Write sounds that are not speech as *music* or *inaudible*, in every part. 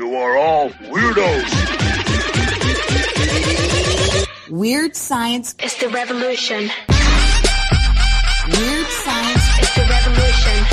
You are all weirdos. Weird science is the revolution. Weird science is the revolution.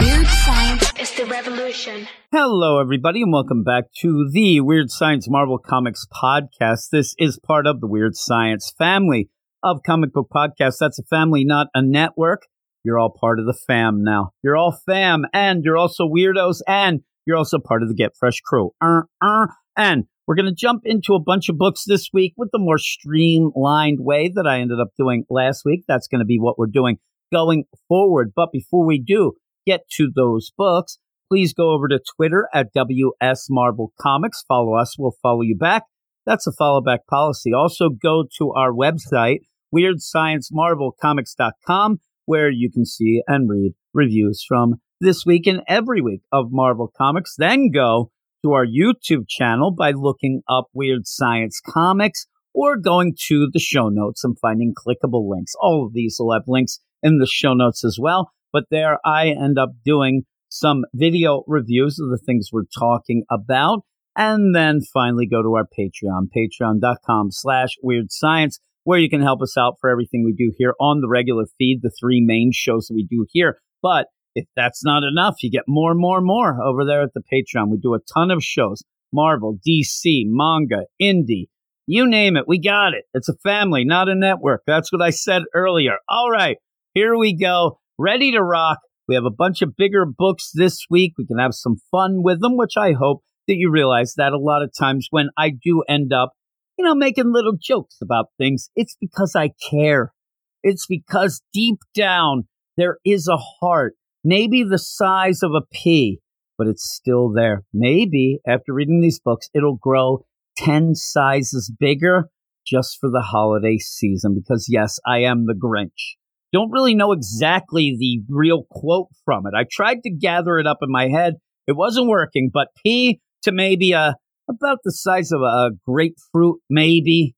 Weird science is the revolution. Hello, everybody, and welcome back to the Weird Science Marvel Comics podcast. This is part of the Weird Science family of comic book podcasts. That's a family, not a network. You're all part of the fam now. You're all fam, and you're also weirdos, and you're also part of the Get Fresh crew. Uh, uh, and we're going to jump into a bunch of books this week with the more streamlined way that I ended up doing last week. That's going to be what we're doing going forward. But before we do get to those books, please go over to Twitter at WS Marvel Comics. Follow us, we'll follow you back. That's a follow back policy. Also, go to our website, weirdsciencemarvelcomics.com, where you can see and read reviews from this week and every week of Marvel Comics. Then go to our YouTube channel by looking up Weird Science Comics or going to the show notes and finding clickable links. All of these will have links in the show notes as well. But there I end up doing some video reviews of the things we're talking about. And then finally go to our Patreon, patreon.com slash weird science, where you can help us out for everything we do here on the regular feed, the three main shows that we do here. But if that's not enough, you get more and more and more over there at the Patreon. We do a ton of shows Marvel, DC, manga, indie, you name it. We got it. It's a family, not a network. That's what I said earlier. All right, here we go. Ready to rock. We have a bunch of bigger books this week. We can have some fun with them, which I hope that you realize that a lot of times when I do end up, you know, making little jokes about things, it's because I care. It's because deep down there is a heart maybe the size of a pea, but it's still there. Maybe after reading these books, it'll grow 10 sizes bigger just for the holiday season because, yes, I am the Grinch. Don't really know exactly the real quote from it. I tried to gather it up in my head. It wasn't working, but pea to maybe a about the size of a grapefruit, maybe.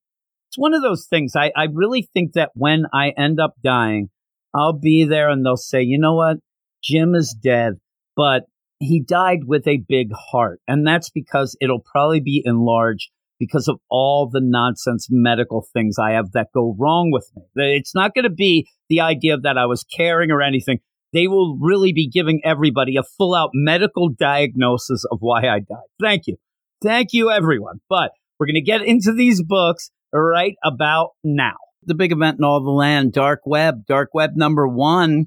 It's one of those things. I, I really think that when I end up dying, I'll be there and they'll say, you know what? Jim is dead, but he died with a big heart. And that's because it'll probably be enlarged because of all the nonsense medical things I have that go wrong with me. It's not going to be the idea that I was caring or anything. They will really be giving everybody a full out medical diagnosis of why I died. Thank you. Thank you, everyone. But we're going to get into these books right about now. The big event in all the land, Dark Web, Dark Web number one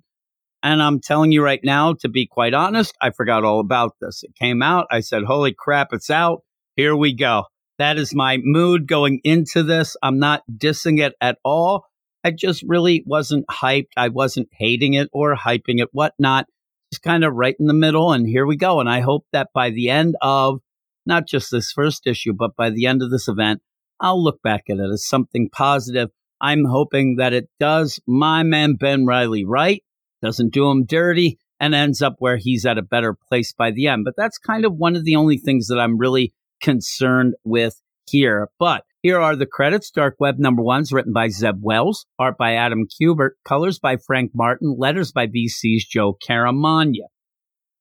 and I'm telling you right now, to be quite honest, I forgot all about this. It came out. I said, holy crap, it's out. Here we go. That is my mood going into this. I'm not dissing it at all. I just really wasn't hyped. I wasn't hating it or hyping it, whatnot. Just kind of right in the middle. And here we go. And I hope that by the end of not just this first issue, but by the end of this event, I'll look back at it as something positive. I'm hoping that it does my man Ben Riley right doesn't do him dirty, and ends up where he's at a better place by the end. But that's kind of one of the only things that I'm really concerned with here. But here are the credits. Dark Web number one's written by Zeb Wells, art by Adam Kubert, colors by Frank Martin, letters by VC's Joe Caramagna.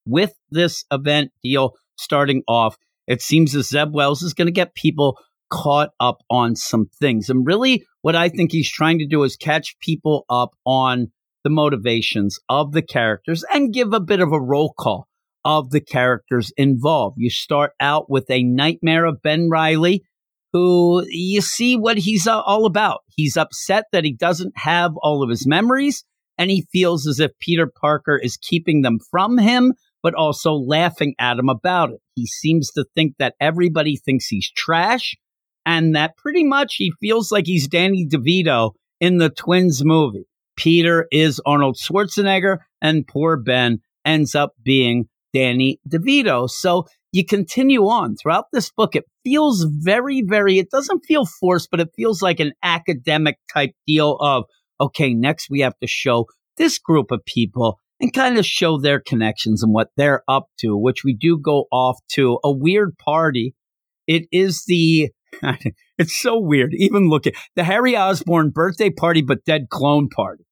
With this event deal starting off, it seems that Zeb Wells is going to get people caught up on some things. And really, what I think he's trying to do is catch people up on the motivations of the characters and give a bit of a roll call of the characters involved. You start out with a nightmare of Ben Riley, who you see what he's uh, all about. He's upset that he doesn't have all of his memories, and he feels as if Peter Parker is keeping them from him, but also laughing at him about it. He seems to think that everybody thinks he's trash, and that pretty much he feels like he's Danny DeVito in the Twins movie. Peter is Arnold Schwarzenegger, and poor Ben ends up being Danny DeVito. So you continue on throughout this book. It feels very, very, it doesn't feel forced, but it feels like an academic type deal of, okay, next we have to show this group of people and kind of show their connections and what they're up to, which we do go off to a weird party. It is the *laughs* it's so weird. Even looking the Harry Osborn birthday party, but dead clone party,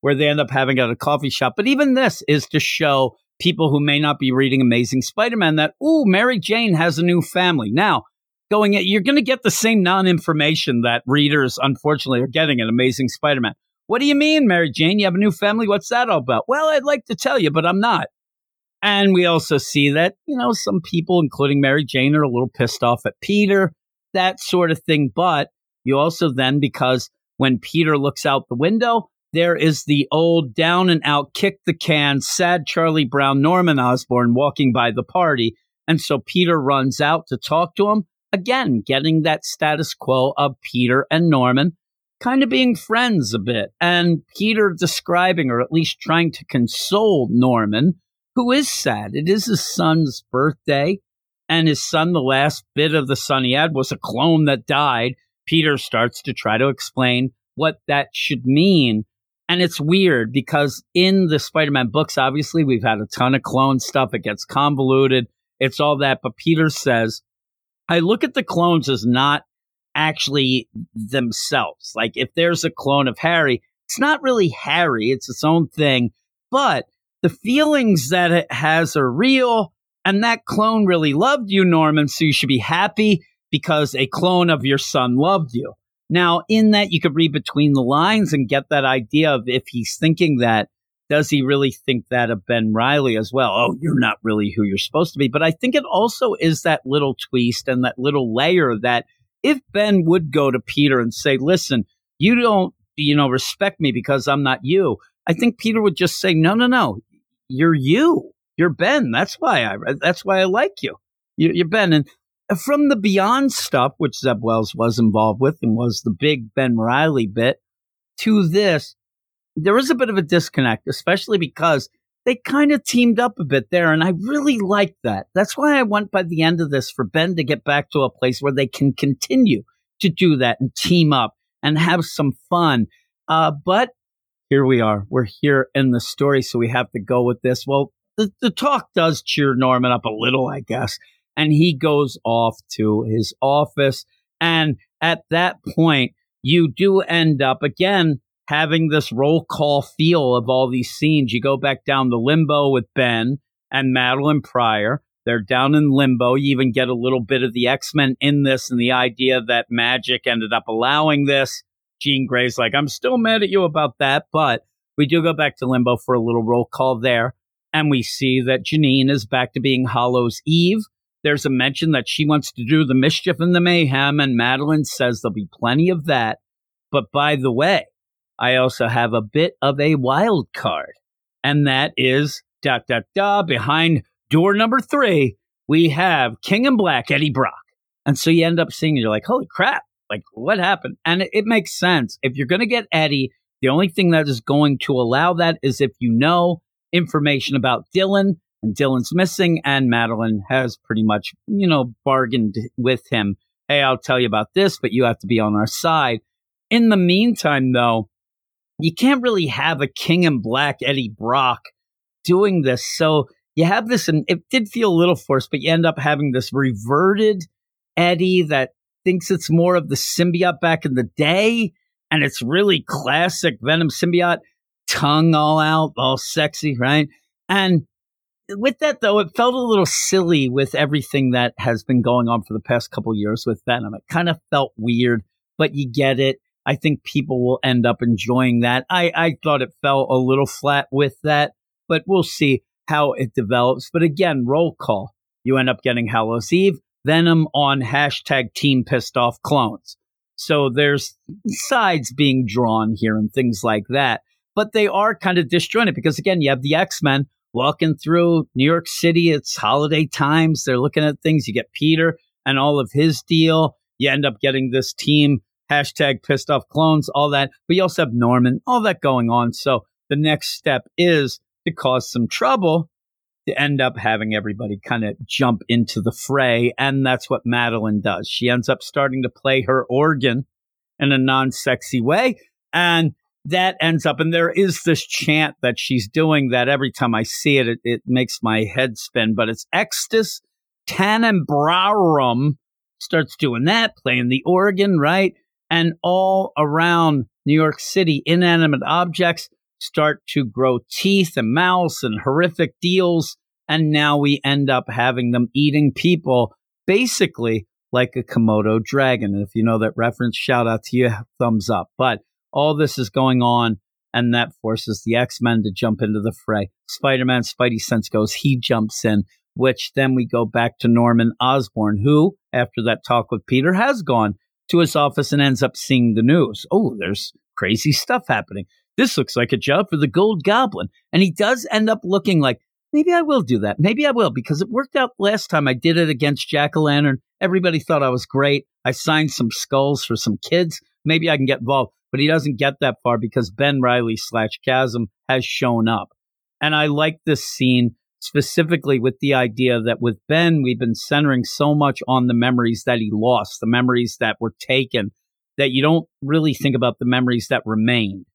where they end up having at a coffee shop. But even this is to show people who may not be reading Amazing Spider Man that, ooh, Mary Jane has a new family. Now, going at, you're going to get the same non information that readers, unfortunately, are getting in Amazing Spider Man. What do you mean, Mary Jane? You have a new family? What's that all about? Well, I'd like to tell you, but I'm not. And we also see that, you know, some people, including Mary Jane, are a little pissed off at Peter, that sort of thing. But you also then, because when Peter looks out the window, there is the old down and out, kick the can, sad Charlie Brown, Norman Osborn walking by the party. And so Peter runs out to talk to him. Again, getting that status quo of Peter and Norman kind of being friends a bit. And Peter describing, or at least trying to console Norman, who is sad. It is his son's birthday. And his son, the last bit of the son he had was a clone that died. Peter starts to try to explain what that should mean. And it's weird because in the Spider Man books, obviously, we've had a ton of clone stuff. It gets convoluted. It's all that. But Peter says, I look at the clones as not actually themselves. Like if there's a clone of Harry, it's not really Harry, it's its own thing. But the feelings that it has are real. And that clone really loved you, Norman. So you should be happy because a clone of your son loved you. Now, in that, you could read between the lines and get that idea of if he's thinking that, does he really think that of Ben Riley as well? Oh, you're not really who you're supposed to be. But I think it also is that little twist and that little layer that if Ben would go to Peter and say, listen, you don't, you know, respect me because I'm not you, I think Peter would just say, no, no, no, you're you. You're Ben. That's why I, that's why I like you. You're Ben. And from the Beyond stuff, which Zeb Wells was involved with and was the big Ben Riley bit, to this, there is a bit of a disconnect, especially because they kind of teamed up a bit there. And I really like that. That's why I want by the end of this for Ben to get back to a place where they can continue to do that and team up and have some fun. Uh, but here we are. We're here in the story. So we have to go with this. Well, the, the talk does cheer Norman up a little, I guess and he goes off to his office. And at that point, you do end up again having this roll call feel of all these scenes. You go back down the limbo with Ben and Madelyne Pryor. They're down in limbo. You even get a little bit of the X Men in this and the idea that magic ended up allowing this. Jean Grey's like, I'm still mad at you about that, but we do go back to limbo for a little roll call there. And we see that Janine is back to being Hallows Eve. There's a mention that she wants to do the mischief and the mayhem, and Madelyne says there'll be plenty of that. But by the way, I also have a bit of a wild card, and that is dot dot dot behind door number three. We have King in Black, Eddie Brock, and so you end up seeing you're like, holy crap, like what happened? And it, it makes sense if you're going to get Eddie. The only thing that is going to allow that is if you know information about Dylan and Dylan's missing, and Madelyne has pretty much, you know, bargained with him. Hey, I'll tell you about this, but you have to be on our side. In the meantime, though, you can't really have a King in Black Eddie Brock doing this. So you have this, and it did feel a little forced, but you end up having this reverted Eddie that thinks it's more of the symbiote back in the day. And it's really classic Venom symbiote, tongue all out, all sexy, right? And with that though, it felt a little silly with everything that has been going on for the past couple years with Venom. It kind of felt weird, but you get it. I think people will end up enjoying that. I, I thought it fell a little flat with that, but we'll see how it develops. But again, roll call. You end up getting Hallows Eve, Venom on hashtag Team Pissed Off Clones. So there's sides being drawn here and things like that. But they are kind of disjointed because again, you have the X Men walking through New York City. It's holiday times. They're looking at things. You get Peter and all of his deal. You end up getting this team hashtag pissed off clones, all that. But you also have Norman, all that going on. So the next step is to cause some trouble to end up having everybody kind of jump into the fray. And that's what Madelyne does. She ends up starting to play her organ in a non sexy way. And that ends up, and there is this chant that she's doing that every time I see it, it, it makes my head spin, but it's Extus Tenebrarum starts doing that, playing the organ, right? And all around New York City, inanimate objects start to grow teeth and mouths and horrific deals. And now we end up having them eating people basically like a Komodo dragon. And if you know that reference, shout out to you, thumbs up. But all this is going on, and that forces the X Men to jump into the fray. Spider Man, Spidey sense goes, he jumps in, which then we go back to Norman Osborn, who, after that talk with Peter, has gone to his office and ends up seeing the news. Oh, there's crazy stuff happening. This looks like a job for the Gold Goblin. And he does end up looking like, maybe I will do that. Maybe I will, because it worked out last time I did it against Jack o' Lantern. Everybody thought I was great. I signed some skulls for some kids. Maybe I can get involved. But he doesn't get that far because Ben Riley slash Chasm has shown up. And I like this scene specifically with the idea that with Ben, we've been centering so much on the memories that he lost, the memories that were taken, that you don't really think about the memories that remained.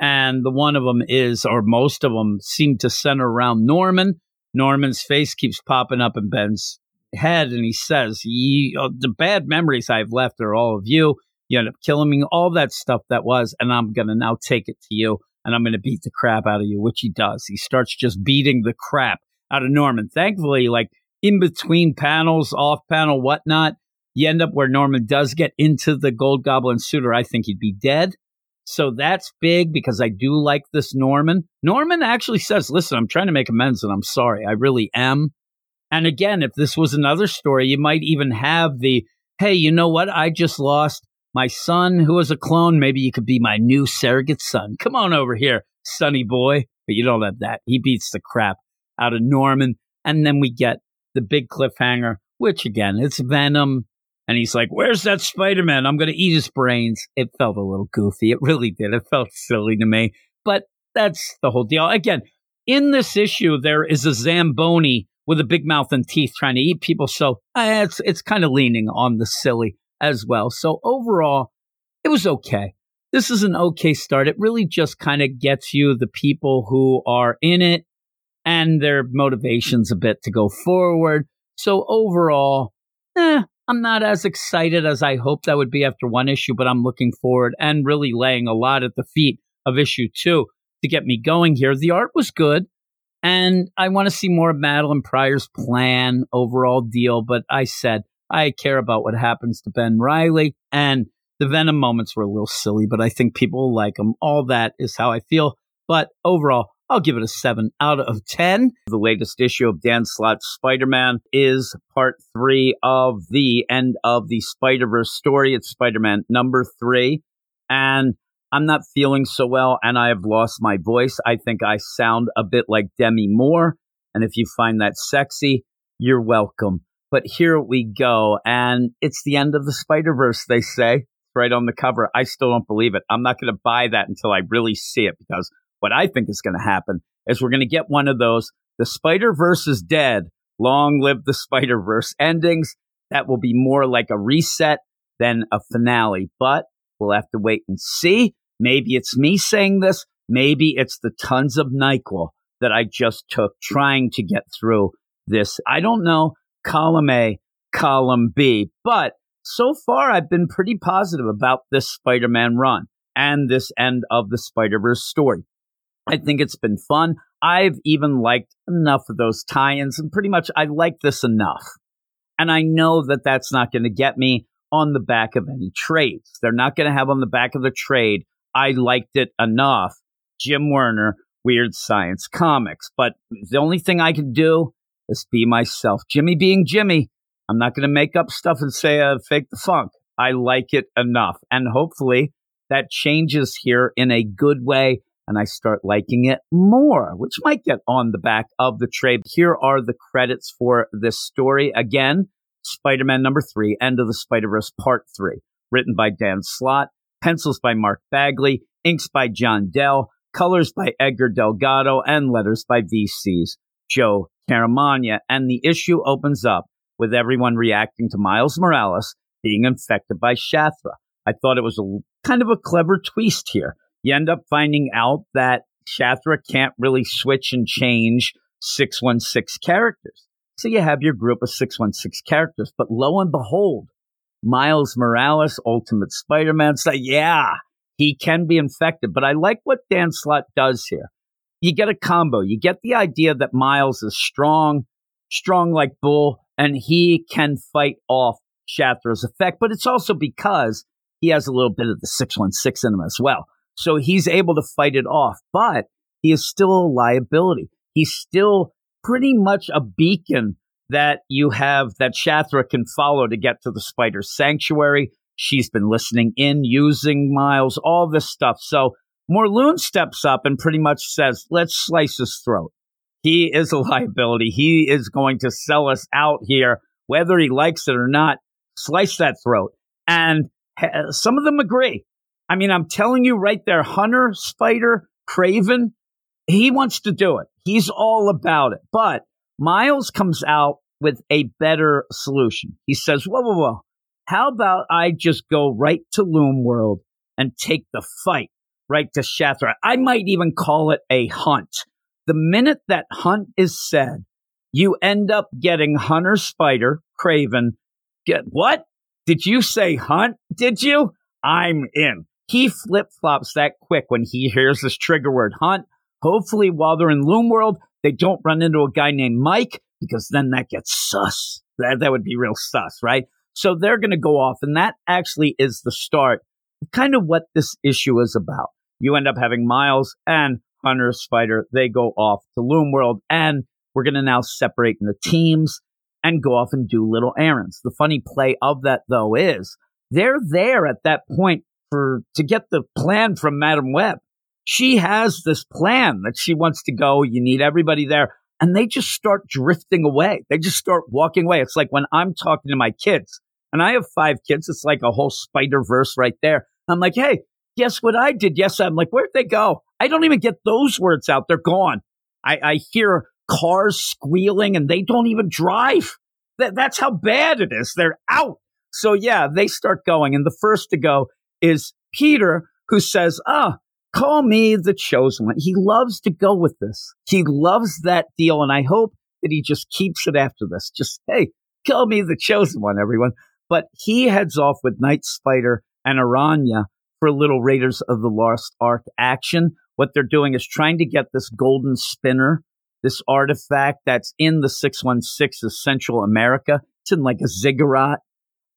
And the one of them is, or most of them seem to center around Norman. Norman's face keeps popping up in Ben's head, and he says, uh, The bad memories I've left are all of you. You end up killing me, all that stuff that was, and I'm going to now take it to you, and I'm going to beat the crap out of you, which he does. He starts just beating the crap out of Norman. Thankfully, like in between panels, off panel, whatnot, you end up where Norman does get into the Gold Goblin suit, or I think he'd be dead. So that's big because I do like this Norman. Norman actually says, Listen, I'm trying to make amends and I'm sorry. I really am. And again, if this was another story, you might even have the, Hey, you know what? I just lost my son who was a clone. Maybe you could be my new surrogate son. Come on over here, sonny boy. But you don't have that. He beats the crap out of Norman. And then we get the big cliffhanger, which again, it's Venom. And he's like, Where's that Spider Man? I'm going to eat his brains. It felt a little goofy. It really did. It felt silly to me. But that's the whole deal. Again, in this issue, there is a Zamboni with a big mouth and teeth trying to eat people. So uh, it's, it's kind of leaning on the silly as well. So overall, it was okay. This is an okay start. It really just kind of gets you the people who are in it and their motivations a bit to go forward. So overall, eh, I'm not as excited as I hoped I would be after one issue, but I'm looking forward and really laying a lot at the feet of issue two to get me going here. The art was good, and I want to see more of Madelyne Pryor's plan, overall deal. But I said I care about what happens to Ben Riley, and the Venom moments were a little silly, but I think people like them. All that is how I feel. But overall, I'll give it a 7 out of 10. The latest issue of Dan Slott's Spider Man is part three of the end of the Spider Verse story. It's Spider Man number three. And I'm not feeling so well, and I have lost my voice. I think I sound a bit like Demi Moore. And if you find that sexy, you're welcome. But here we go. And it's the end of the Spider Verse, they say, right on the cover. I still don't believe it. I'm not going to buy that until I really see it because what I think is going to happen is we're going to get one of those the Spider Verse is dead. Long live the Spider Verse endings. That will be more like a reset than a finale, but we'll have to wait and see. Maybe it's me saying this. Maybe it's the tons of NyQuil that I just took trying to get through this. I don't know. Column A, column B. But so far, I've been pretty positive about this Spider Man run and this end of the Spider Verse story. I think it's been fun. I've even liked enough of those tie ins, and pretty much I like this enough. And I know that that's not going to get me on the back of any trades. They're not going to have on the back of the trade, I liked it enough. Jim Werner, Weird Science Comics. But the only thing I can do is be myself. Jimmy being Jimmy. I'm not going to make up stuff and say uh, fake the funk. I like it enough. And hopefully that changes here in a good way and I start liking it more, which might get on the back of the trade. Here are the credits for this story. Again, Spider Man number three, End of the Spider Verse Part three, written by Dan Slott, pencils by Mark Bagley, inks by John Dell, colors by Edgar Delgado, and letters by VC's Joe Caramagna. And the issue opens up with everyone reacting to Miles Morales being infected by Shathra. I thought it was a kind of a clever twist here you end up finding out that Shathra can't really switch and change 616 characters. So you have your group of 616 characters. But lo and behold, Miles Morales, Ultimate Spider Man, say, yeah, he can be infected. But I like what Dan Slott does here. You get a combo. You get the idea that Miles is strong, strong like Bull, and he can fight off Shathra's effect. But it's also because he has a little bit of the 616 in him as well. So he's able to fight it off, but he is still a liability. He's still pretty much a beacon that you have that Shathra can follow to get to the spider sanctuary. She's been listening in, using Miles, all this stuff. So Morlun steps up and pretty much says, let's slice his throat. He is a *laughs* liability. He is going to sell us out here, whether he likes it or not. Slice that throat. And eh, some of them agree. I mean, I'm telling you right there, Hunter, Spider, Kraven, he wants to do it. He's all about it. But Miles comes out with a better solution. He says, whoa, whoa, whoa. How about I just go right to Loom World and take the fight right to Shathra? I might even call it a hunt. The minute that hunt is said, you end up getting Hunter Spider, Kraven. Get what? Did you say hunt? Did you? I'm in. He flip flops that quick when he hears this trigger word hunt. Hopefully, while they're in Loom World, they don't run into a guy named Mike because then that gets sus. That, that would be real sus, right? So they're going to go off. And that actually is the start kind of what this issue is about. You end up having Miles and Hunter Spider. They go off to Loom World and we're going to now separate into teams and go off and do little errands. The funny play of that though is they're there at that point for to get the plan from Madam Web she has this plan that she wants to go. You need everybody there. And they just start drifting away. They just start walking away. It's like when I'm talking to my kids, and I have five kids, it's like a whole spider verse right there. I'm like, hey, guess what I did? Yes, I'm like, where'd they go? I don't even get those words out. They're gone. I, I hear cars squealing and they don't even drive. That, that's how bad it is. They're out. So yeah, they start going. And the first to go is Peter, who says, ah, oh, Call me the chosen one. He loves to go with this. He loves that deal. And I hope that he just keeps it after this. Just, hey, call me the chosen one, everyone. But he heads off with Night Spider and Aranya for a little Raiders of the Lost Ark action. What they're doing is trying to get this golden spinner, this artifact that's in the 616 of Central America. It's in like a ziggurat.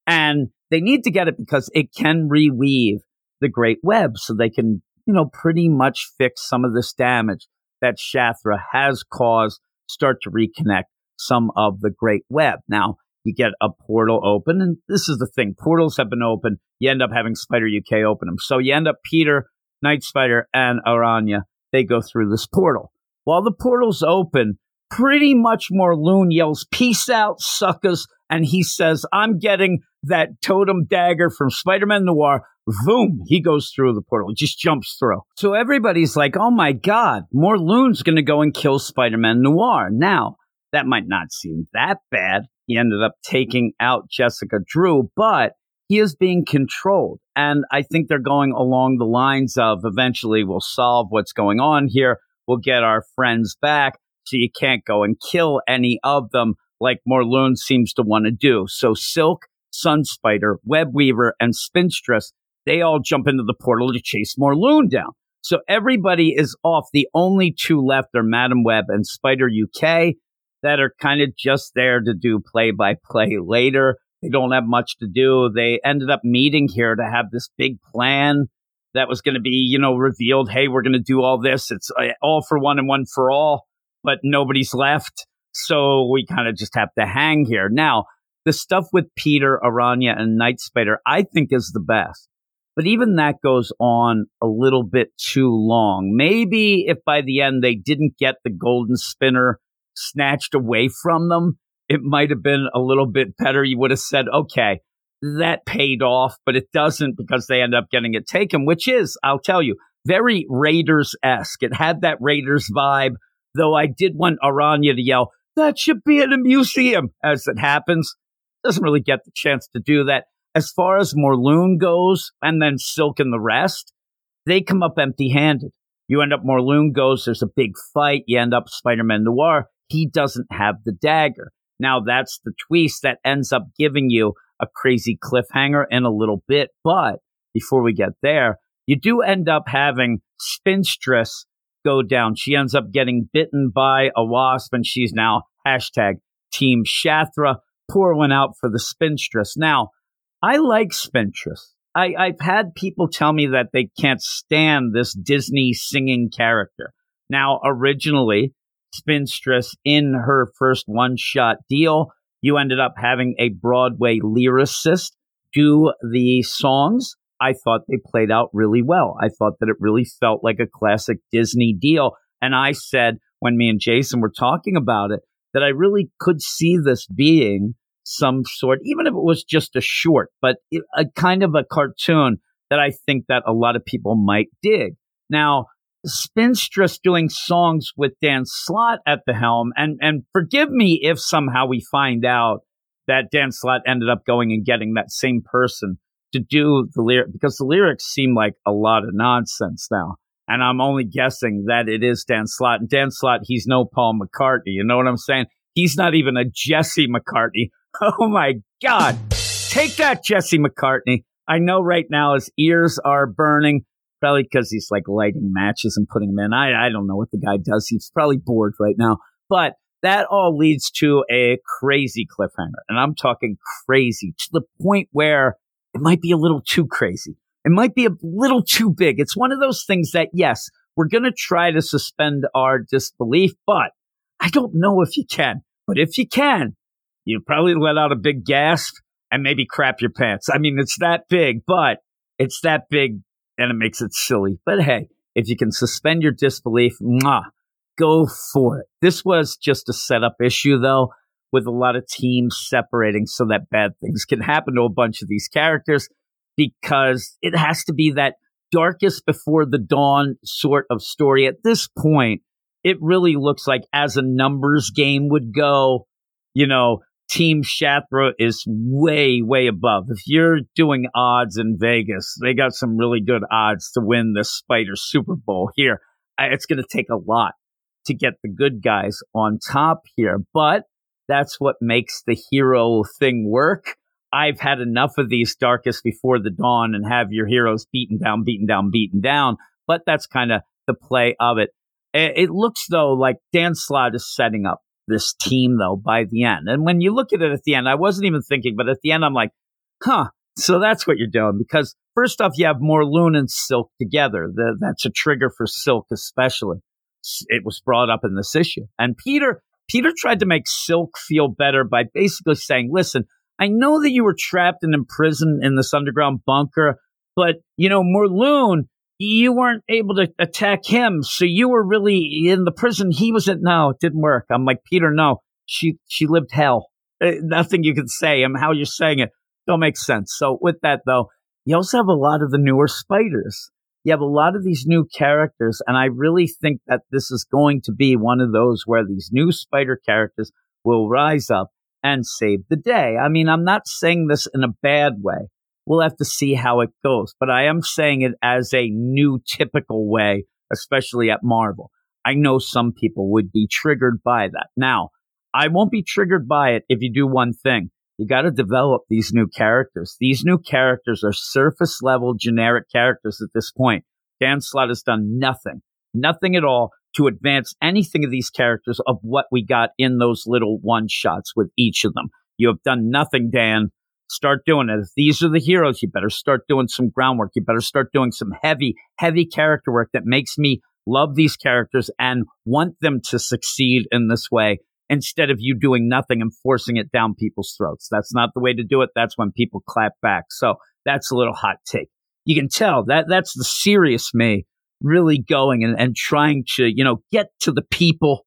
And they need to get it because it can reweave the Great Web so they can you know, pretty much fix some of this damage that Shathra has caused, start to reconnect some of the Great Web. Now, you get a portal open, and this is the thing portals have been open. You end up having Spider UK open them. So you end up Peter, Night Spider, and Aranya. They go through this portal. While the portal's open, pretty much Morlun yells, Peace out, suckers. And he says, I'm getting that totem dagger from Spider Man Noir. Boom, he goes through the portal, just jumps through. So everybody's like, oh my God, Morlun's going to go and kill Spider Man Noir. Now, that might not seem that bad. He ended up taking out Jessica Drew, but he is being controlled. And I think they're going along the lines of eventually we'll solve what's going on here. We'll get our friends back. So you can't go and kill any of them like Morlun seems to want to do. So Silk, Sun Spider, Web Weaver, and Spinstress they all jump into the portal to chase Morlun down. So everybody is off. The only two left are Madam Web and Spider UK that are kind of just there to do play by play later. They don't have much to do. They ended up meeting here to have this big plan that was going to be, you know, revealed. Hey, we're going to do all this. It's uh, all for one and one for all, but nobody's left. So we kind of just have to hang here. Now, the stuff with Peter, Aranya, and Night Spider, I think is the best. But even that goes on a little bit too long. Maybe if by the end they didn't get the golden spinner snatched away from them, it might have been a little bit better. You would have said, okay, that paid off, but it doesn't because they end up getting it taken, which is, I'll tell you, very Raiders esque. It had that Raiders vibe, though I did want Aranya to yell, that should be in a museum as it happens. Doesn't really get the chance to do that. As far as Morlun goes, and then Silk and the rest, they come up empty handed. You end up Morlun goes, there's a big fight, you end up Spider Man Noir. He doesn't have the dagger. Now that's the twist that ends up giving you a crazy cliffhanger in a little bit. But before we get there, you do end up having Spinstress go down. She ends up getting bitten by a wasp, and she's now hashtag Team Shathra. Poor one out for the Spinstress. Now, I like Spinstress. I, I've had people tell me that they can't stand this Disney singing character. Now, originally, Spinstress in her first one shot deal, you ended up having a Broadway lyricist do the songs. I thought they played out really well. I thought that it really felt like a classic Disney deal. And I said, when me and Jason were talking about it, that I really could see this being some sort, even if it was just a short, but a kind of a cartoon that I think that a lot of people might dig. Now, Spinstress doing songs with Dan Slott at the helm, and and forgive me if somehow we find out that Dan Slott ended up going and getting that same person to do the lyric because the lyrics seem like a lot of nonsense now. And I'm only guessing that it is Dan Slott. And Dan Slott, he's no Paul McCartney. You know what I'm saying? He's not even a Jesse McCartney. *laughs* Oh my God. Take that, Jesse McCartney. I know right now his ears are burning, probably because he's like lighting matches and putting them in. I, I don't know what the guy does. He's probably bored right now. But that all leads to a crazy cliffhanger. And I'm talking crazy to the point where it might be a little too crazy. It might be a little too big. It's one of those things that, yes, we're going to try to suspend our disbelief, but I don't know if you can. But if you can, you probably let out a big gasp and maybe crap your pants. I mean, it's that big, but it's that big and it makes it silly. But hey, if you can suspend your disbelief, mwah, go for it. This was just a setup issue, though, with a lot of teams separating so that bad things can happen to a bunch of these characters because it has to be that darkest before the dawn sort of story. At this point, it really looks like as a numbers game would go, you know, Team Shathra is way, way above. If you're doing odds in Vegas, they got some really good odds to win the Spider Super Bowl here. It's going to take a lot to get the good guys on top here, but that's what makes the hero thing work. I've had enough of these darkest before the dawn and have your heroes beaten down, beaten down, beaten down. But that's kind of the play of it. It looks though like Dan Slott is setting up this team though by the end. And when you look at it at the end, I wasn't even thinking, but at the end, I'm like, huh. So that's what you're doing because first off, you have Morlun and Silk together. The, that's a trigger for Silk, especially. It was brought up in this issue. And Peter, Peter tried to make Silk feel better by basically saying, listen, I know that you were trapped and imprisoned in this underground bunker, but you know, Morlun, you weren't able to attack him, so you were really in the prison. He was at. No, it didn't work. I'm like Peter. No, she she lived hell. Uh, nothing you can say. And how you're saying it don't make sense. So with that though, you also have a lot of the newer spiders. You have a lot of these new characters, and I really think that this is going to be one of those where these new spider characters will rise up and save the day. I mean, I'm not saying this in a bad way. We'll have to see how it goes, but I am saying it as a new typical way, especially at Marvel. I know some people would be triggered by that. Now, I won't be triggered by it if you do one thing. You got to develop these new characters. These new characters are surface level generic characters at this point. Dan Slott has done nothing, nothing at all to advance anything of these characters of what we got in those little one shots with each of them. You have done nothing, Dan, Start doing it. If these are the heroes, you better start doing some groundwork. You better start doing some heavy, heavy character work that makes me love these characters and want them to succeed in this way instead of you doing nothing and forcing it down people's throats. That's not the way to do it. That's when people clap back. So that's a little hot take. You can tell that that's the serious me really going and, and trying to, you know, get to the people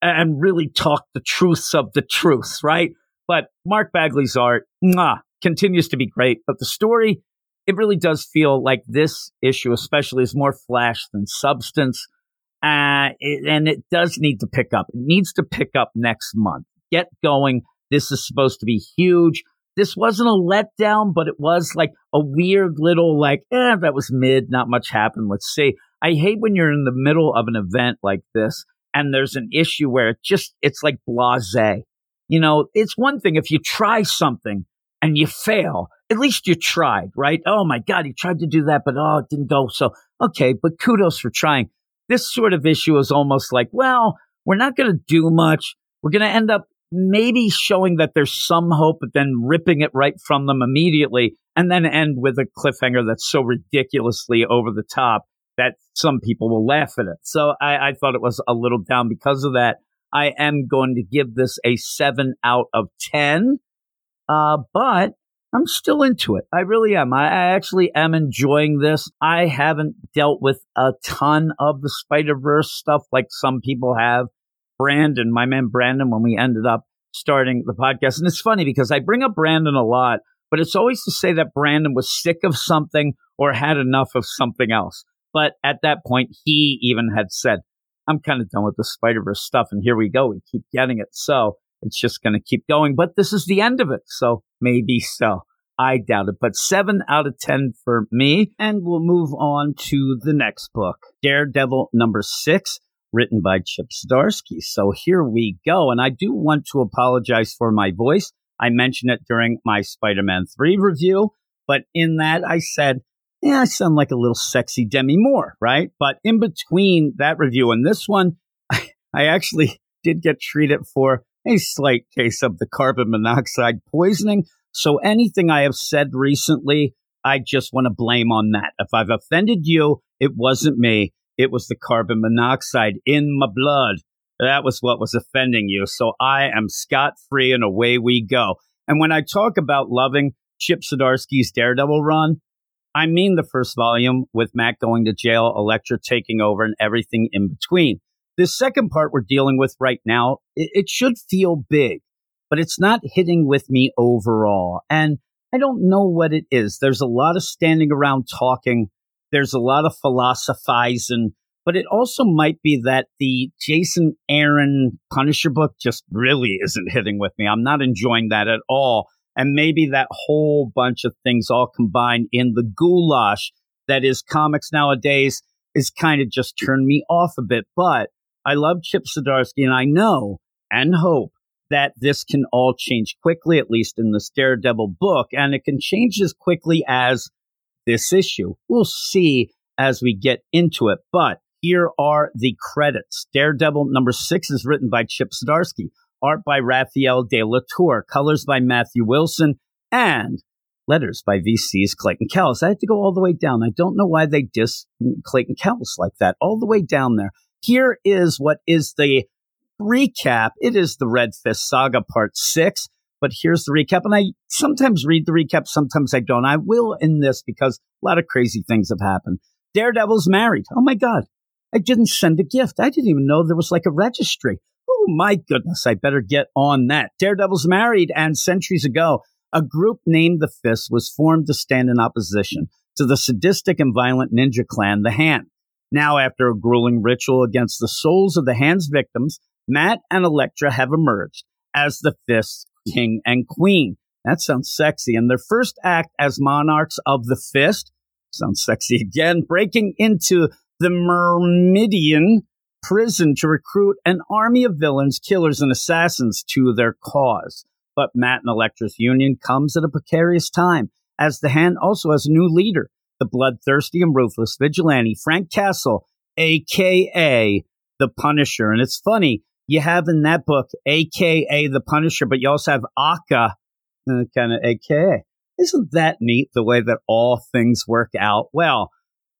and really talk the truths of the truth, right? But Mark Bagley's art, mwah, continues to be great, but the story, it really does feel like this issue, especially, is more flash than substance. Uh, it, and it does need to pick up. It needs to pick up next month. Get going. This is supposed to be huge. This wasn't a letdown, but it was like a weird little, like, eh, that was mid. Not much happened. Let's see. I hate when you're in the middle of an event like this and there's an issue where it just, it's like blase. You know, it's one thing if you try something and you fail, at least you tried, right? Oh my God, you tried to do that, but oh, it didn't go. So, okay, but kudos for trying. This sort of issue is almost like, well, we're not going to do much. We're going to end up maybe showing that there's some hope, but then ripping it right from them immediately and then end with a cliffhanger that's so ridiculously over the top that some people will laugh at it. So I, I thought it was a little down because of that. I am going to give this a seven out of 10. Uh, but I'm still into it. I really am. I, I actually am enjoying this. I haven't dealt with a ton of the Spider Verse stuff like some people have. Brandon, my man Brandon, when we ended up starting the podcast. And it's funny because I bring up Brandon a lot, but it's always to say that Brandon was sick of something or had enough of something else. But at that point, he even had said, I'm kind of done with the Spider Verse stuff. And here we go. We keep getting it. So it's just going to keep going. But this is the end of it. So maybe so. I doubt it. But seven out of 10 for me. And we'll move on to the next book Daredevil number six written by Chip Zdarsky. So here we go. And I do want to apologize for my voice. I mentioned it during my Spider Man 3 review, but in that I said, yeah, I sound like a little sexy Demi Moore, right? But in between that review and this one, I, *laughs* I actually did get treated for a slight case of the carbon monoxide poisoning. So anything I have said recently, I just want to blame on that. If I've offended you, it wasn't me. It was the carbon monoxide in my blood. That was what was offending you. So I am scot free and away we go. And when I talk about loving Chip Zdarsky's Daredevil run, I mean the first volume with Matt going to jail, Elektra taking over, and everything in between. This second part we're dealing with right now, it, it should feel big, but it's not hitting with me overall. And I don't know what it is. There's a lot of standing around talking there's a lot of philosophizing, but it also might be that the Jason Aaron Punisher book just really isn't hitting with me. I'm not enjoying that at all. And maybe that whole bunch of things all combined in the goulash that is comics nowadays is kind of just turned me off a bit. But I love Chip Zdarsky and I know and hope that this can all change quickly, at least in this Daredevil book. And it can change as quickly as this issue. We'll see as we get into it. But here are the credits. Daredevil number six is written by Chip Zdarsky, art by Raphael de la Tour, colors by Matthew Wilson, and letters by VC's Clayton Cowles. I had to go all the way down. I don't know why they diss Clayton Cowles like that, all the way down there. Here is what is the recap. It is the Red Fist Saga Part 6. But here's the recap. And I sometimes read the recap, sometimes I don't. I will in this because a lot of crazy things have happened. Daredevil's married. Oh my God. I didn't send a gift. I didn't even know there was like a registry. Oh my goodness. I better get on that. Daredevil's married. And centuries ago, a group named the Fist was formed to stand in opposition to the sadistic and violent ninja clan, the Hand. Now, after a grueling ritual against the souls of the Hand's victims, Matt and Elektra have emerged as the Fist king and queen. That sounds sexy. And their first act as monarchs of the fist sounds sexy again, breaking into the Myrmidon prison to recruit an army of villains, killers, and assassins to their cause. But Matt and Elektra's union comes at a precarious time, as the hand also has a new leader, the bloodthirsty and ruthless vigilante Frank Castle, aka the Punisher. And it's funny, you have in that book, AKA the Punisher, but you also have Aka, uh, kind of AKA. Isn't that neat the way that all things work out? Well,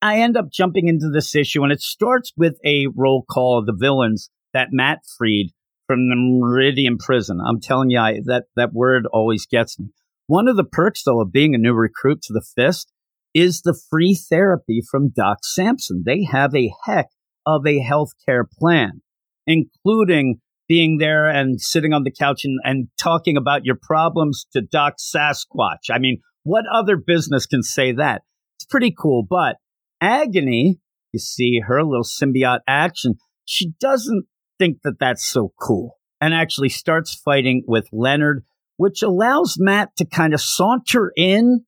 I end up jumping into this issue, and it starts with a roll call of the villains that Matt freed from the Meridian prison. I'm telling you, I, that, that word always gets me. One of the perks, though, of being a new recruit to the Fist is the free therapy from Doc Samson. They have a heck of a healthcare plan including being there and sitting on the couch and, and talking about your problems to Doc Sasquatch. I mean, what other business can say that? It's pretty cool. But Agony, you see her little symbiote action, she doesn't think that that's so cool and actually starts fighting with Leonard, which allows Matt to kind of saunter in.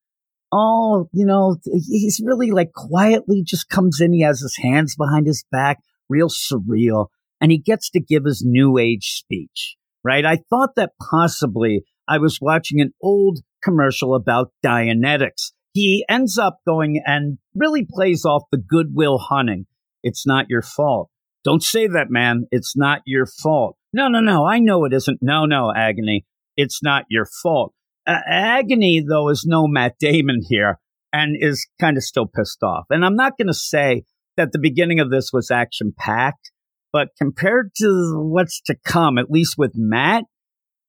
Oh, you know, he's really like quietly just comes in. He has his hands behind his back, real surreal and he gets to give his new age speech, right? I thought that possibly I was watching an old commercial about Dianetics. He ends up going and really plays off the Good Will Hunting. It's not your fault. Don't say that, man. It's not your fault. No, no, no. I know it isn't. No, no, Agony. It's not your fault. Uh, Agony, though, is no Matt Damon here and is kind of still pissed off. And I'm not going to say that the beginning of this was action packed, but compared to what's to come, at least with Matt,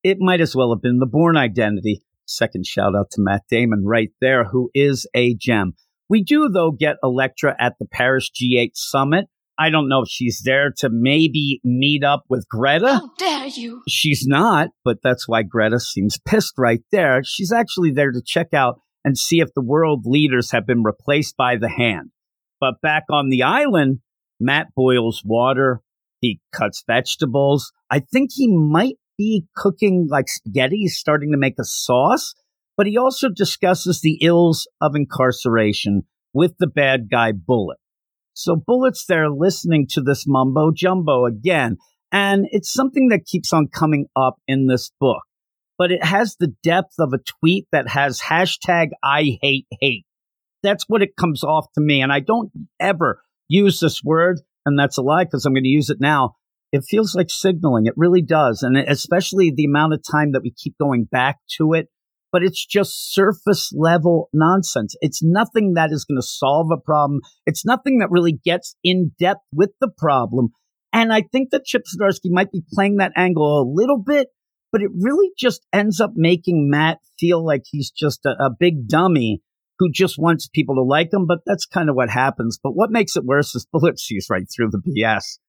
it might as well have been the Bourne Identity. Second shout out to Matt Damon right there, who is a gem. We do, though, get Elektra at the Paris G8 summit. I don't know if she's there to maybe meet up with Greta. How dare you? She's not, but that's why Greta seems pissed right there. She's actually there to check out and see if the world leaders have been replaced by the hand. But back on the island, Matt boils water. He cuts vegetables. I think he might be cooking like spaghetti. He's starting to make a sauce, but he also discusses the ills of incarceration with the bad guy Bullet. So Bullet's there listening to this mumbo jumbo again. And it's something that keeps on coming up in this book, but it has the depth of a tweet that has hashtag I hate hate. That's what it comes off to me. And I don't ever use this word. And that's a lie because I'm going to use it now. It feels like signaling. It really does. And especially the amount of time that we keep going back to it. But it's just surface level nonsense. It's nothing that is going to solve a problem. It's nothing that really gets in depth with the problem. And I think that Chip Zdarsky might be playing that angle a little bit, but it really just ends up making Matt feel like he's just a, a big dummy who just wants people to like him. But that's kind of what happens. But what makes it worse is *laughs* Bullet sees right through the BS.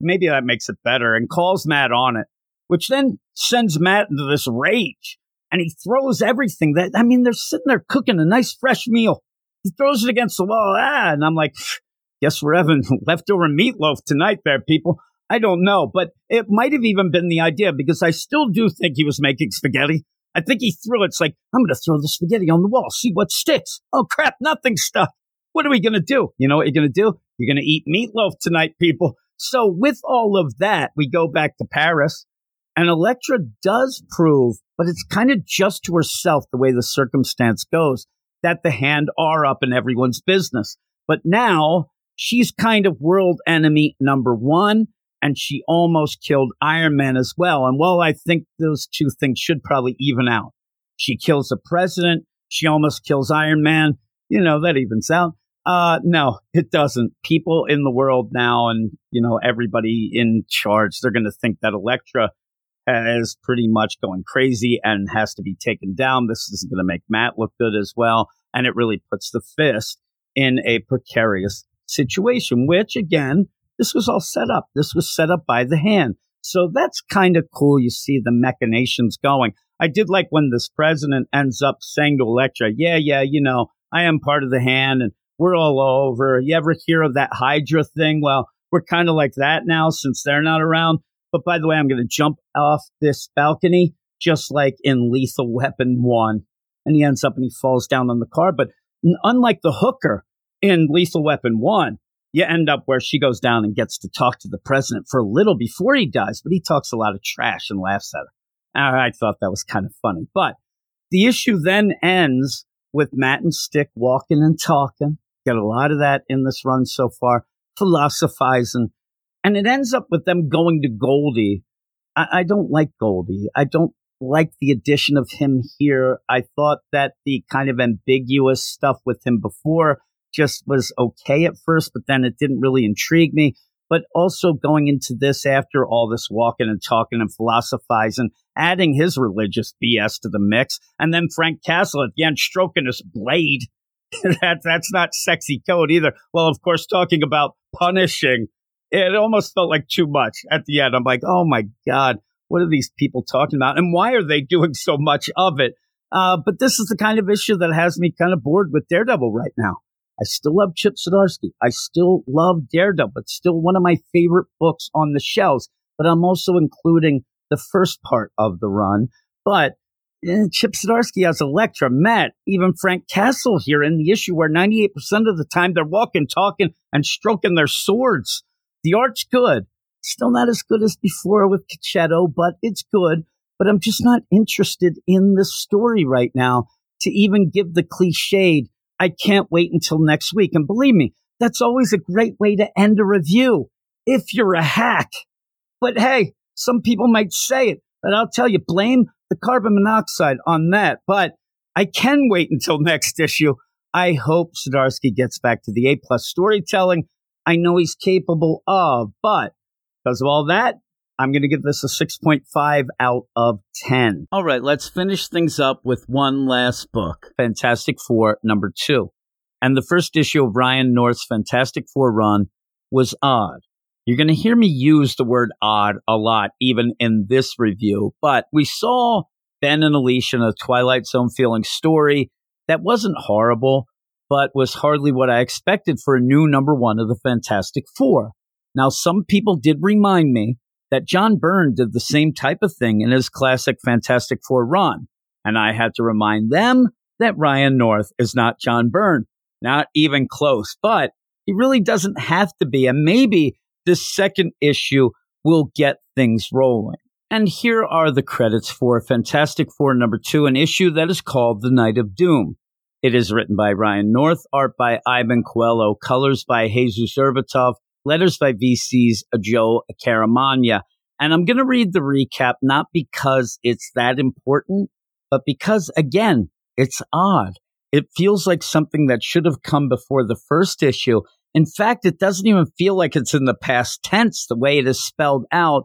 Maybe that makes it better and calls Matt on it, which then sends Matt into this rage and he throws everything that, I mean, they're sitting there cooking a nice fresh meal. He throws it against the wall. Ah, and I'm like, guess we're having *laughs* leftover meatloaf tonight there, people. I don't know, but it might have even been the idea because I still do think he was making spaghetti. I think he threw it. It's like, I'm going to throw the spaghetti on the wall, see what sticks. Oh, crap, nothing stuck. What are we going to do? You know what you're going to do? You're going to eat meatloaf tonight, people. So, with all of that, we go back to Paris, and Elektra does prove, but it's kind of just to herself the way the circumstance goes, that the hand are up in everyone's business. But now she's kind of world enemy number one and she almost killed Iron Man as well. And while I think those two things should probably even out, she kills the president, she almost kills Iron Man. You know, that evens out. Uh, no, it doesn't. People in the world now and, you know, everybody in charge, they're going to think that Elektra is pretty much going crazy and has to be taken down. This is going to make Matt look good as well. And it really puts the fist in a precarious situation, which again, this was all set up. This was set up by the hand. So that's kind of cool. You see the machinations going. I did like when this president ends up saying to Elektra, yeah, yeah, you know, I am part of the hand and we're all over. You ever hear of that Hydra thing? Well, we're kind of like that now since they're not around. But by the way, I'm going to jump off this balcony just like in Lethal Weapon 1. And he ends up and he falls down on the car. But unlike the hooker in Lethal Weapon 1, you end up where she goes down and gets to talk to the president for a little before he dies, but he talks a lot of trash and laughs at her. I thought that was kind of funny. But the issue then ends with Matt and Stick walking and talking. Get a lot of that in this run so far, philosophizing. And it ends up with them going to Goldie. I, I don't like Goldie. I don't like the addition of him here. I thought that the kind of ambiguous stuff with him before just was okay at first, but then it didn't really intrigue me. But also going into this after all this walking and talking and philosophizing, adding his religious BS to the mix, and then Frank Castle at the end stroking his blade. *laughs* that that's not sexy code either. Well, of course, talking about punishing, it almost felt like too much at the end. I'm like, oh my god, what are these people talking about, and why are they *laughs* doing so much of it? Uh, but this is the kind of issue that has me kind of bored with Daredevil right now. I still love Chip Zdarsky. I still love Daredevil. It's still one of my favorite books on the shelves. But I'm also including the first part of the run. But eh, Chip Zdarsky has Elektra, Matt, even Frank Castle here in the issue where 98% of the time they're walking, talking, and stroking their swords. The art's good. Still not as good as before with Checchetto, but it's good. but I'm just not interested in the story right now to even give the cliched, I can't wait until next week. And believe me, that's always a great way to end a review if you're a hack. But hey, some people might say it, but I'll tell you, blame the carbon monoxide on that. But I can wait until next issue. I hope Zdarsky gets back to the A plus storytelling I know he's capable of, but because of all that, I'm going to give this a 6.5 out of 10. All right, let's finish things up with one last book Fantastic Four, number two. And the first issue of Ryan North's Fantastic Four run was odd. You're going to hear me use the word odd a lot, even in this review, but we saw Ben and Alicia in a Twilight Zone feeling story that wasn't horrible, but was hardly what I expected for a new number one of the Fantastic Four. Now, some people did remind me that John Byrne did the same type of thing in his classic Fantastic Four run, and I had to remind them that Ryan North is not John Byrne, not even close, but he really doesn't have to be, and maybe this second issue will get things rolling. And here are the credits for Fantastic Four number two, an issue that is called The Night of Doom. It is written by Ryan North, art by Iban Coello, colors by Jesus Aburtov, letters by VC's Joe Caramagna. And I'm going to read the recap not because it's that important, but because, again, it's odd. It feels like something that should have come before the first issue. In fact, it doesn't even feel like it's in the past tense the way it is spelled out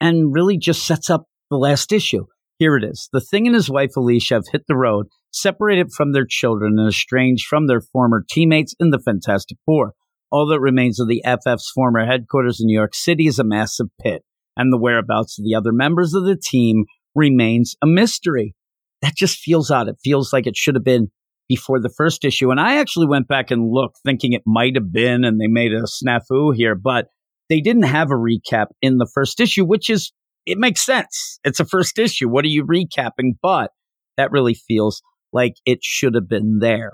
and really just sets up the last issue. Here it is. The Thing and his wife Alicia have hit the road, separated from their children and estranged from their former teammates in the Fantastic Four. All that remains of the FF's former headquarters in New York City is a massive pit, and the whereabouts of the other members of the team remains a mystery. That just feels odd. It feels like it should have been before the first issue. And I actually went back and looked, thinking it might have been, and they made a snafu here, but they didn't have a recap in the first issue, which is, it makes sense. It's a first issue. What are you recapping? But that really feels like it should have been there.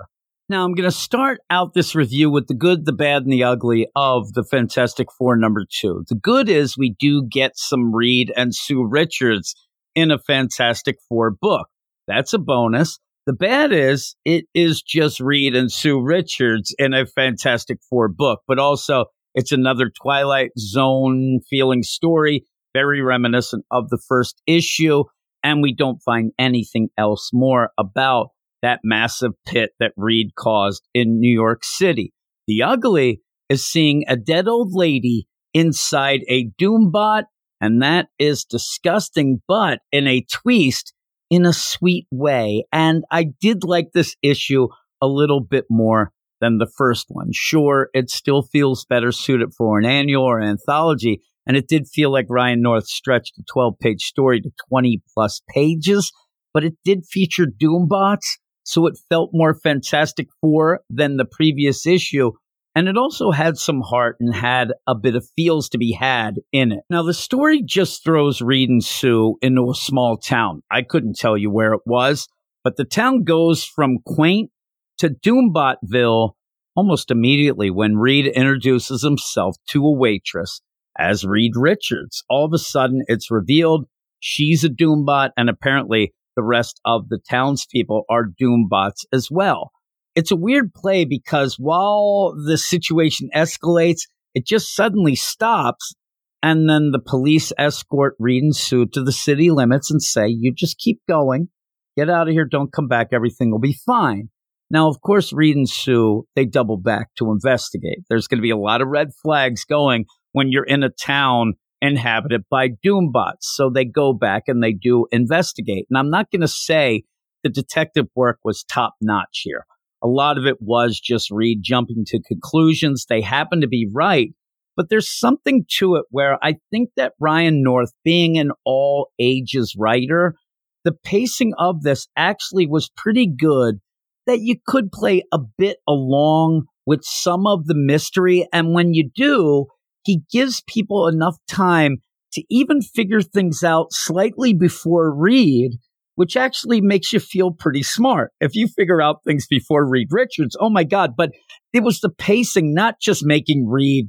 Now, I'm going to start out this review with the good, the bad, and the ugly of the Fantastic Four number two. The good is we do get some Reed and Sue Richards in a Fantastic Four book. That's a bonus. The bad is it is just Reed and Sue Richards in a Fantastic Four book, but also it's another Twilight Zone feeling story, very reminiscent of the first issue. And we don't find anything else more about that massive pit that Reed caused in New York City. The ugly is seeing a dead old lady inside a Doombot, and that is disgusting, but in a twist, in a sweet way. And I did like this issue a little bit more than the first one. Sure, it still feels better suited for an annual or anthology, and it did feel like Ryan North stretched a 12 page story to 20 plus pages, but it did feature Doombots so it felt more Fantastic Four than the previous issue. And it also had some heart and had a bit of feels to be had in it. Now, the story just throws Reed and Sue into a small town. I couldn't tell you where it was, but the town goes from quaint to Doombotville almost immediately when Reed introduces himself to a waitress as Reed Richards. All of a sudden, it's revealed she's a Doombot, and apparently the rest of the townspeople are Doombots as well. It's a weird play because while the situation escalates, it just suddenly stops. And then the police escort Reed and Sue to the city limits and say, you just keep going, get out of here, don't come back, everything will be fine. Now, of course, Reed and Sue, they double back to investigate. There's going to be a lot of red flags going when you're in a town inhabited by Doombots. So they go back and they do investigate. And I'm not going to say the detective work was top notch here. A lot of it was just Reed jumping to conclusions. They happen to be right, but there's something to it where I think that Ryan North, being an all ages writer, the pacing of this actually was pretty good that you could play a bit along with some of the mystery. And when you do, he gives people enough time to even figure things out slightly before Reed, which actually makes you feel pretty smart. If you figure out things before Reed Richards, oh my God. But it was the pacing, not just making Reed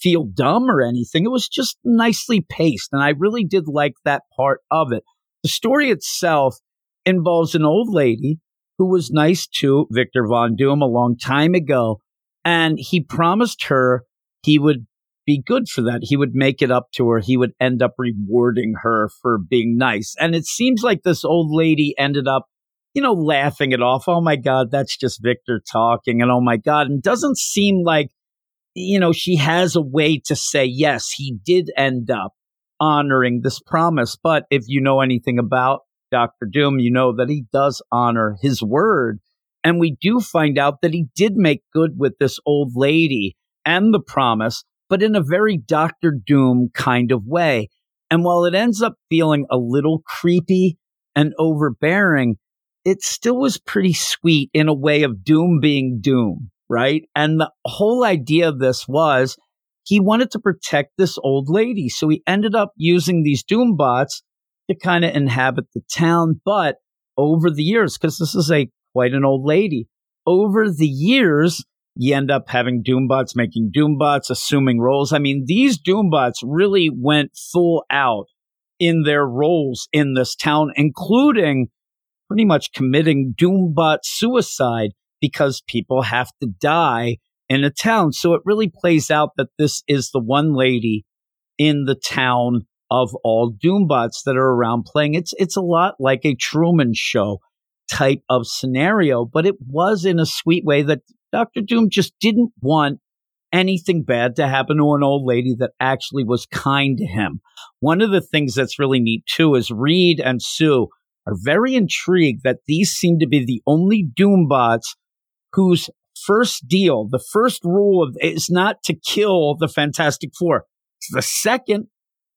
feel dumb or anything. It was just nicely paced. And I really did like that part of it. The story itself involves an old lady who was nice to Victor Von Doom a long time ago. And he promised her he would be good for that. He would make it up to her. He would end up rewarding her for being nice. And it seems like this old lady ended up, you know, laughing it off. Oh my God, that's just Victor talking. And oh my God. And doesn't seem like, you know, she has a way to say, yes, he did end up honoring this promise. But if you know anything about Dr. Doom, you know that he does honor his word. And we do find out that he did make good with this old lady and the promise but in a very Doctor Doom kind of way. And while it ends up feeling a little creepy and overbearing, it still was pretty sweet in a way of Doom being Doom, right? And the whole idea of this was he wanted to protect this old lady. So he ended up using these Doom bots to kind of inhabit the town. But over the years, because this is a quite an old lady, over the years, you end up having Doombots making Doombots, assuming roles. I mean, these Doombots really went full out in their roles in this town, including pretty much committing Doombot suicide because people have to die in a town. So it really plays out that this is the one lady in the town of all Doombots that are around playing. It's it's a lot like a Truman show type of scenario, but it was in a sweet way that Dr. Doom just didn't want anything bad to happen to an old lady that actually was kind to him. One of the things that's really neat too is Reed and Sue are very intrigued that these seem to be the only Doombots whose first deal, the first rule of is not to kill the Fantastic Four. It's the second,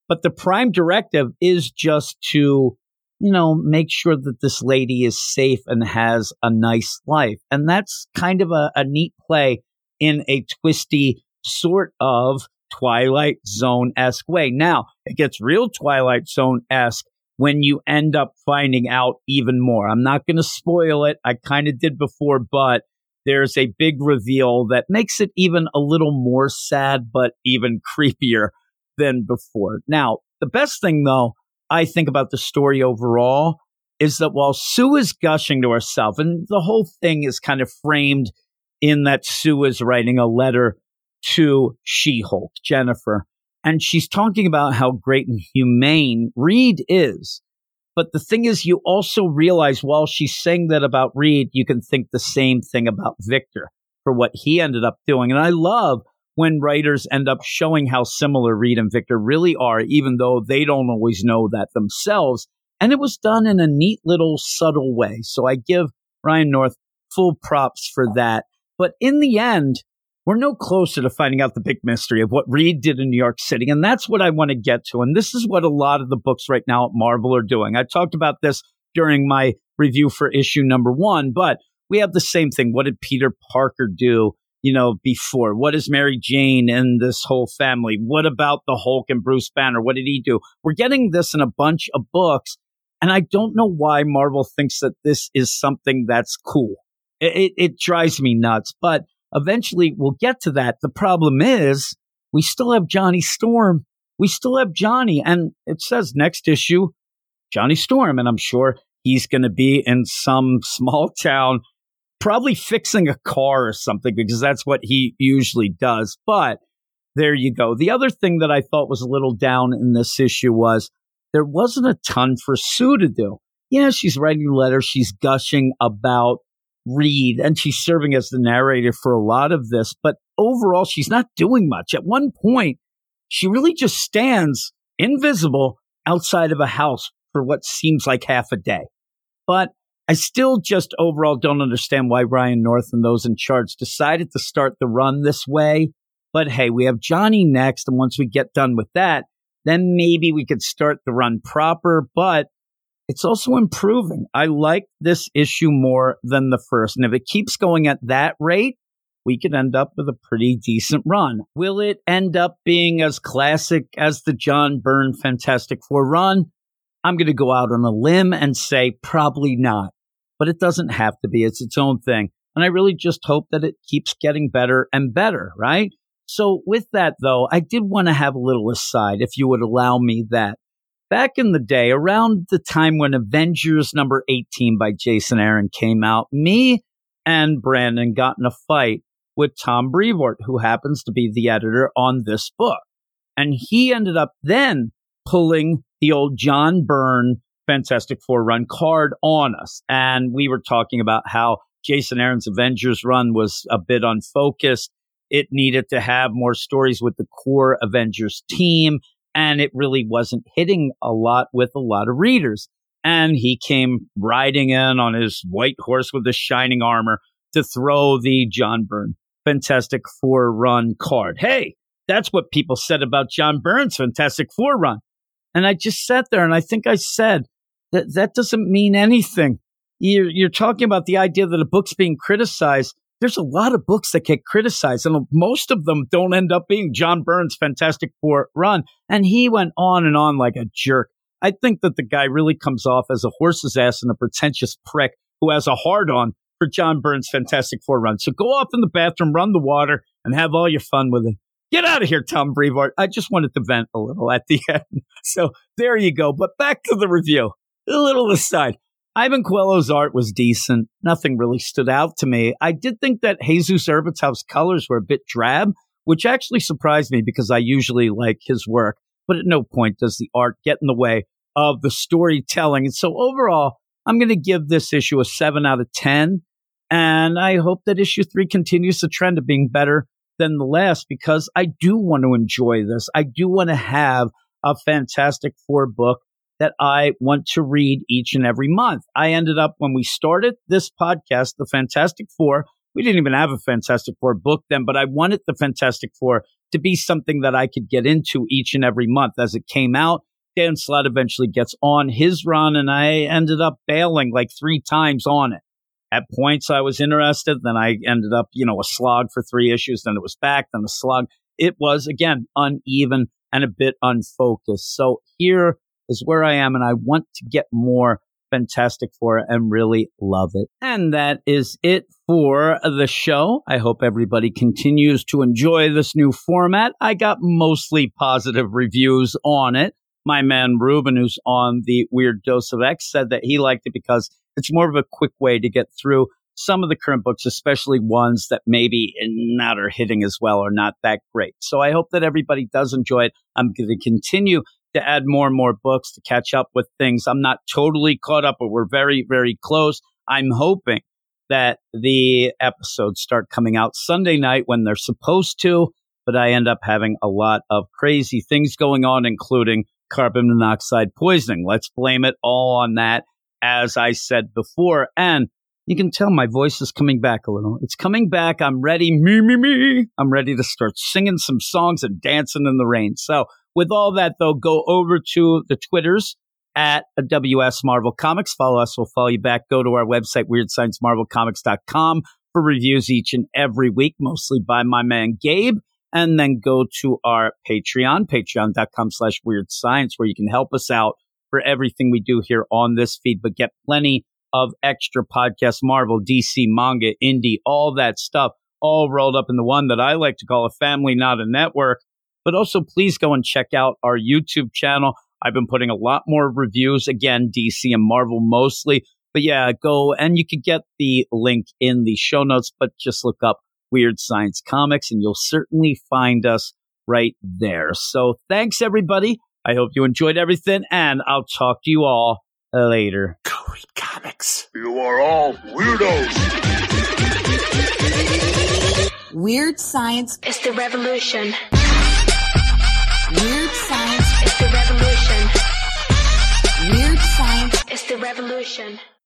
but the prime directive is just to you know, make sure that this lady is safe and has a nice life. And that's kind of a, a neat play in a twisty sort of Twilight Zone esque way. Now, it gets real Twilight Zone esque when you end up finding out even more. I'm not going to spoil it. I kind of did before, but there's a big reveal that makes it even a little more sad, but even *laughs* creepier than before. Now, the best thing though I think about the story overall is that while Sue is gushing to herself, and the whole thing is kind of framed in that Sue is writing a letter to She Hulk, Jennifer, and she's talking about how great and humane Reed is. But the thing is, you also realize while she's saying that about Reed, you can think the same thing about Victor for what he ended up doing. And I love when writers end up showing how similar Reed and Victor really are, even though they don't always know that themselves. And it was done in a neat little subtle way. So I give Ryan North full props for that. But in the end, we're no closer to finding out the big mystery of what Reed did in New York City. And that's what I want to get to. And this is what a lot of the books right now at Marvel are doing. I talked about this during my review for issue number one, but we have the same thing. What did Peter Parker do you know, before? What is Mary Jane and this whole family? What about the Hulk and Bruce Banner? What did he do? We're getting this in a bunch of books. And I don't know why Marvel thinks that this is something that's cool. It, it, it drives me nuts, but eventually we'll get to that. The problem is we still have Johnny Storm. We still have Johnny. And it says next issue, Johnny Storm. And I'm sure he's going to be in some *laughs* small town probably fixing a car or something because that's what he usually does. But there you go. The other thing that I thought was a little down in this issue was there wasn't a ton for Sue to do. Yeah, she's writing letters, she's gushing about Reed, and she's serving as the narrator for a lot of this, but overall, she's not doing much. At one point, she really just stands invisible outside of a house for what seems like half a day. But I still just overall don't understand why Ryan North and those in charge decided to start the run this way. But hey, we have Johnny next. And once we get done with that, then maybe we could start the run proper. But it's also improving. I like this issue more than the first. And if it keeps going at that rate, we could end up with a pretty decent run. Will it end up being as classic as the John Byrne Fantastic Four run? I'm going to go out on a limb and say probably not but it doesn't have to be. It's its own thing. And I really just hope that it keeps getting better and better, right? So with that though, I did want to have a little aside, if you would allow me that. back in the day, around the time when Avengers number 18 by Jason Aaron came out, me and Brandon got in a fight with Tom Brevoort, who happens to be the editor on this book. And he ended up then pulling the old John Byrne Fantastic Four run card on us. And we were talking about how Jason Aaron's Avengers run was a bit unfocused. It needed to have more stories with the core Avengers team. And it really wasn't hitting a lot with a lot of readers. And he came riding in on his white horse with the shining armor to throw the John Byrne Fantastic Four run card. Hey, that's what people said about John Byrne's Fantastic Four run. And I just sat there and I think I said that that doesn't mean anything. You're, you're talking about the idea that a book's being criticized. There's a lot of books that get criticized, and most of them don't end up being John Byrne's Fantastic Four run. And he went on and on like a jerk. I think that the guy really comes off as a horse's ass and a pretentious prick who has a hard on for John Byrne's Fantastic Four run. So go off in the bathroom, run the water, and have all your fun with it. Get out of here, Tom Brevoort. I just wanted to vent a little at the *laughs* end. So there you go. But back to the review. A little aside. Iban Coello's art was decent. Nothing really stood out to me. I did think that Jesus Aburtov's colors were a bit drab, which actually surprised me because I usually like his work. But at no point does the art get in the way of the storytelling. And so overall, I'm going to give this issue a 7 out of 10. And I hope that issue 3 continues the trend of being better than the last because I do want to enjoy this. I do want to have a Fantastic Four book that I want to read each and every month. I ended up, when we started this podcast, The Fantastic Four, we didn't even have a Fantastic Four book then, but I wanted The Fantastic Four to be something that I could get into each and every month as it came out. Dan Slott eventually gets on his run, and I ended up bailing like three times on it. At points, I was interested. Then I ended up, you know, a slog for three issues. Then it was back. Then a slog. It was again uneven and a bit unfocused. So here is where I am, and I want to get more Fantastic Four and really love it. And that is it for the show. I hope everybody continues to enjoy this new format. I got mostly positive reviews on it. My man Ruben, who's on the Weird Dose of X, said that he liked it because it's more of a quick way to get through some of the current books, especially ones that maybe not are hitting as well or not that great. So I hope that everybody does enjoy it. I'm going to continue to add more and more books to catch up with things. I'm not totally caught up, but we're very, very close. I'm hoping that the episodes start coming out Sunday night when they're supposed to, but I end up having a lot of crazy things going on, including carbon monoxide poisoning. Let's blame it all on that, as I said before. And you can tell my voice is coming back a little. It's coming back. I'm ready. Me, me, me. I'm ready to start singing some songs and dancing in the rain. So with all that, though, go over to the Twitters at WS Marvel Comics. Follow us. We'll follow you back. Go to our website, weirdsciencemarvelcomics.com for reviews each and every week, mostly by my man Gabe. And then go to our Patreon, patreon.com slash weird science, where you can help us out for everything we do here on this feed, but get plenty of extra podcasts, Marvel, DC, manga, indie, all that stuff, all rolled up in the one that I like to call a family, not a network. But also, please go and check out our YouTube channel. I've been putting a lot more reviews, again, DC and Marvel mostly. But yeah, go and you can get the link in the show notes, but just look up Weird Science Comics and you'll certainly find us right there. So thanks, everybody. I hope you enjoyed everything, and I'll talk to you all Uh, later. Go read comics. You are all weirdos. Weird science. It's the revolution. Weird science. It's the revolution. Weird science. It's the revolution.